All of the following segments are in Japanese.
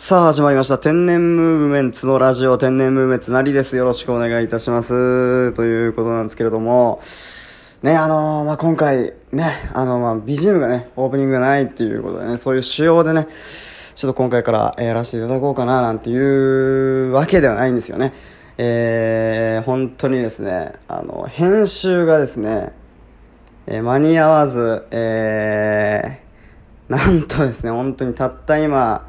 さあ始まりました。天然ムーブメンツのラジオ天然ムーブメンツなりです。よろしくお願いいたします。ということなんですけれども、ね、あのー、まあ、今回、ね、あの、まあ、BGM がね、オープニングがないっていうことでね、そういう仕様でね、ちょっと今回からやらせていただこうかななんていうわけではないんですよね。えー、本当にですね、あの、編集がですね、えー、間に合わず、えー、なんとですね、本当にたった今、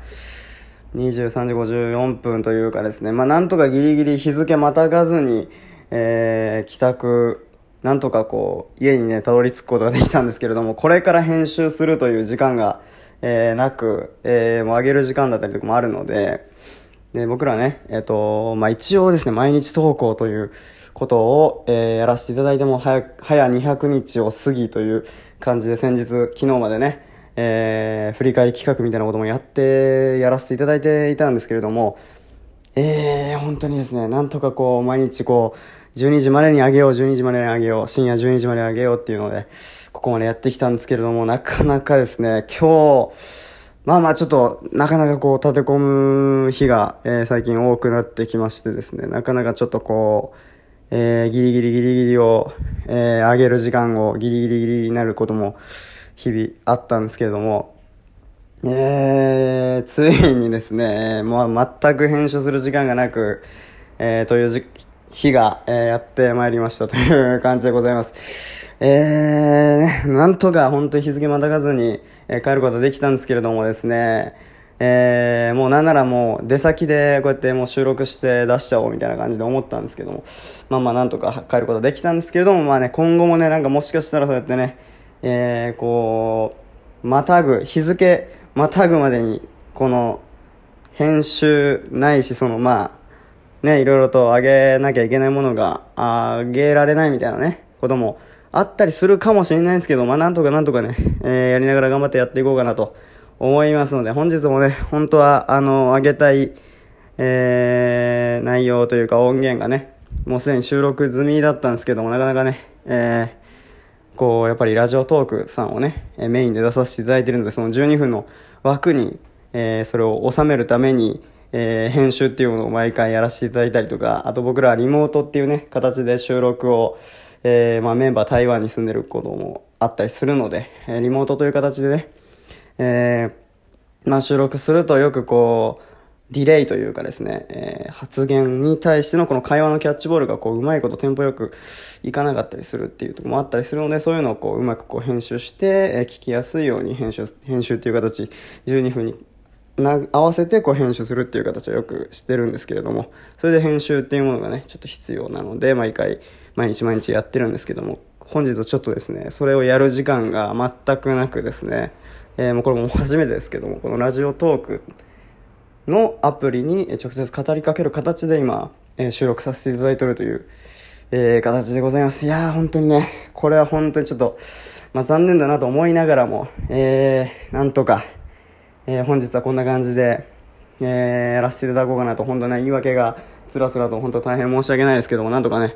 23時54分というかですね、まあ、なんとかギリギリ日付またがずに、えー、帰宅、なんとかこう、家にね、たどり着くことができたんですけれども、これから編集するという時間が、えー、なく、えー、もう上げる時間だったりとかもあるので、で、僕らね、えっ、ー、と、まあ、一応ですね、毎日投稿ということを、えー、やらせていただいても、早、早200日を過ぎという感じで先日、昨日までね、えー、振り返り企画みたいなこともやって、やらせていただいていたんですけれども、えー、本当にですね、なんとかこう、毎日こう、12時までにあげよう、12時までにあげよう、深夜12時までにあげようっていうので、ここまでやってきたんですけれども、なかなかですね、今日、まあまあちょっと、なかなかこう、立て込む日が、えー、最近多くなってきましてですね、なかなかちょっとこう、えー、ギリギリギリギリを、えー、上げる時間をギリギリギリになることも、日々あったんですけれども、えー、ついにですね、もう全く編集する時間がなく、えー、という日が、えー、やってまいりました という感じでございます。えー、なんとか本当に日付またがずに、えー、帰ることできたんですけれどもですね、えー、もうなんならもう出先でこうやってもう収録して出しちゃおうみたいな感じで思ったんですけども、まあまあなんとか帰ることできたんですけれども、まあね、今後もね、なんかもしかしたらそうやってね、えー、こう、またぐ、日付またぐまでに、この、編集ないし、その、まあ、ね、いろいろと上げなきゃいけないものが、上げられないみたいなね、こともあったりするかもしれないんですけど、まあ、なんとかなんとかね、えー、やりながら頑張ってやっていこうかなと思いますので、本日もね、本当は、あの、上げたい、えー、内容というか音源がね、もうすでに収録済みだったんですけども、なかなかね、えー、こう、やっぱりラジオトークさんをね、メインで出させていただいているので、その12分の枠に、えー、それを収めるために、えー、編集っていうものを毎回やらせていただいたりとか、あと僕らはリモートっていうね、形で収録を、えー、まあメンバー台湾に住んでることもあったりするので、え、リモートという形でね、え、まあ収録するとよくこう、ディレイというかですね、えー、発言に対してのこの会話のキャッチボールがこううまいことテンポよくいかなかったりするっていうとこもあったりするのでそういうのをこううまくこう編集して、えー、聞きやすいように編集編集っていう形12分にな合わせてこう編集するっていう形をよくしてるんですけれどもそれで編集っていうものがねちょっと必要なので毎回毎日毎日やってるんですけども本日はちょっとですねそれをやる時間が全くなくですね、えー、もうこれも初めてですけどもこのラジオトークのアプリに直接語りかける形で今、えー、収録させていただいているという、えー、形でございます。いやー、本当にね、これは本当にちょっと、まあ、残念だなと思いながらも、えー、なんとか、えー、本日はこんな感じで、えー、やらせていただこうかなと、本当ね、言い訳がつらつらと本当大変申し訳ないですけども、なんとかね、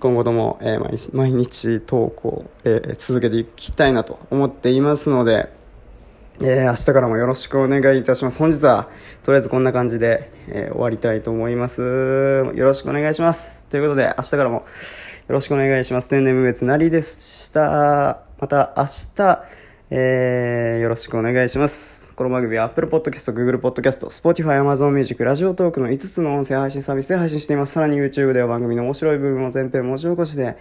今後とも、えー、毎日、毎日投稿、えー、続けていきたいなと思っていますので、えー、明日からもよろしくお願いいたします。本日は、とりあえずこんな感じで、えー、終わりたいと思います。よろしくお願いします。ということで、明日からもよろしくお願いします。天然無別なりでした。また明日、えー、よろしくお願いします。この番組は Apple Podcast、Google Podcast、Spotify、Amazon Music、ラジオトークの5つの音声配信サービスで配信しています。さらに YouTube では番組の面白い部分を全編文字起こしで、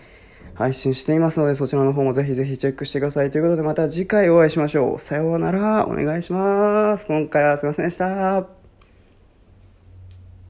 配信していますので、そちらの方もぜひぜひチェックしてください。ということで、また次回お会いしましょう。さようなら。お願いします。今回はすいませんでした。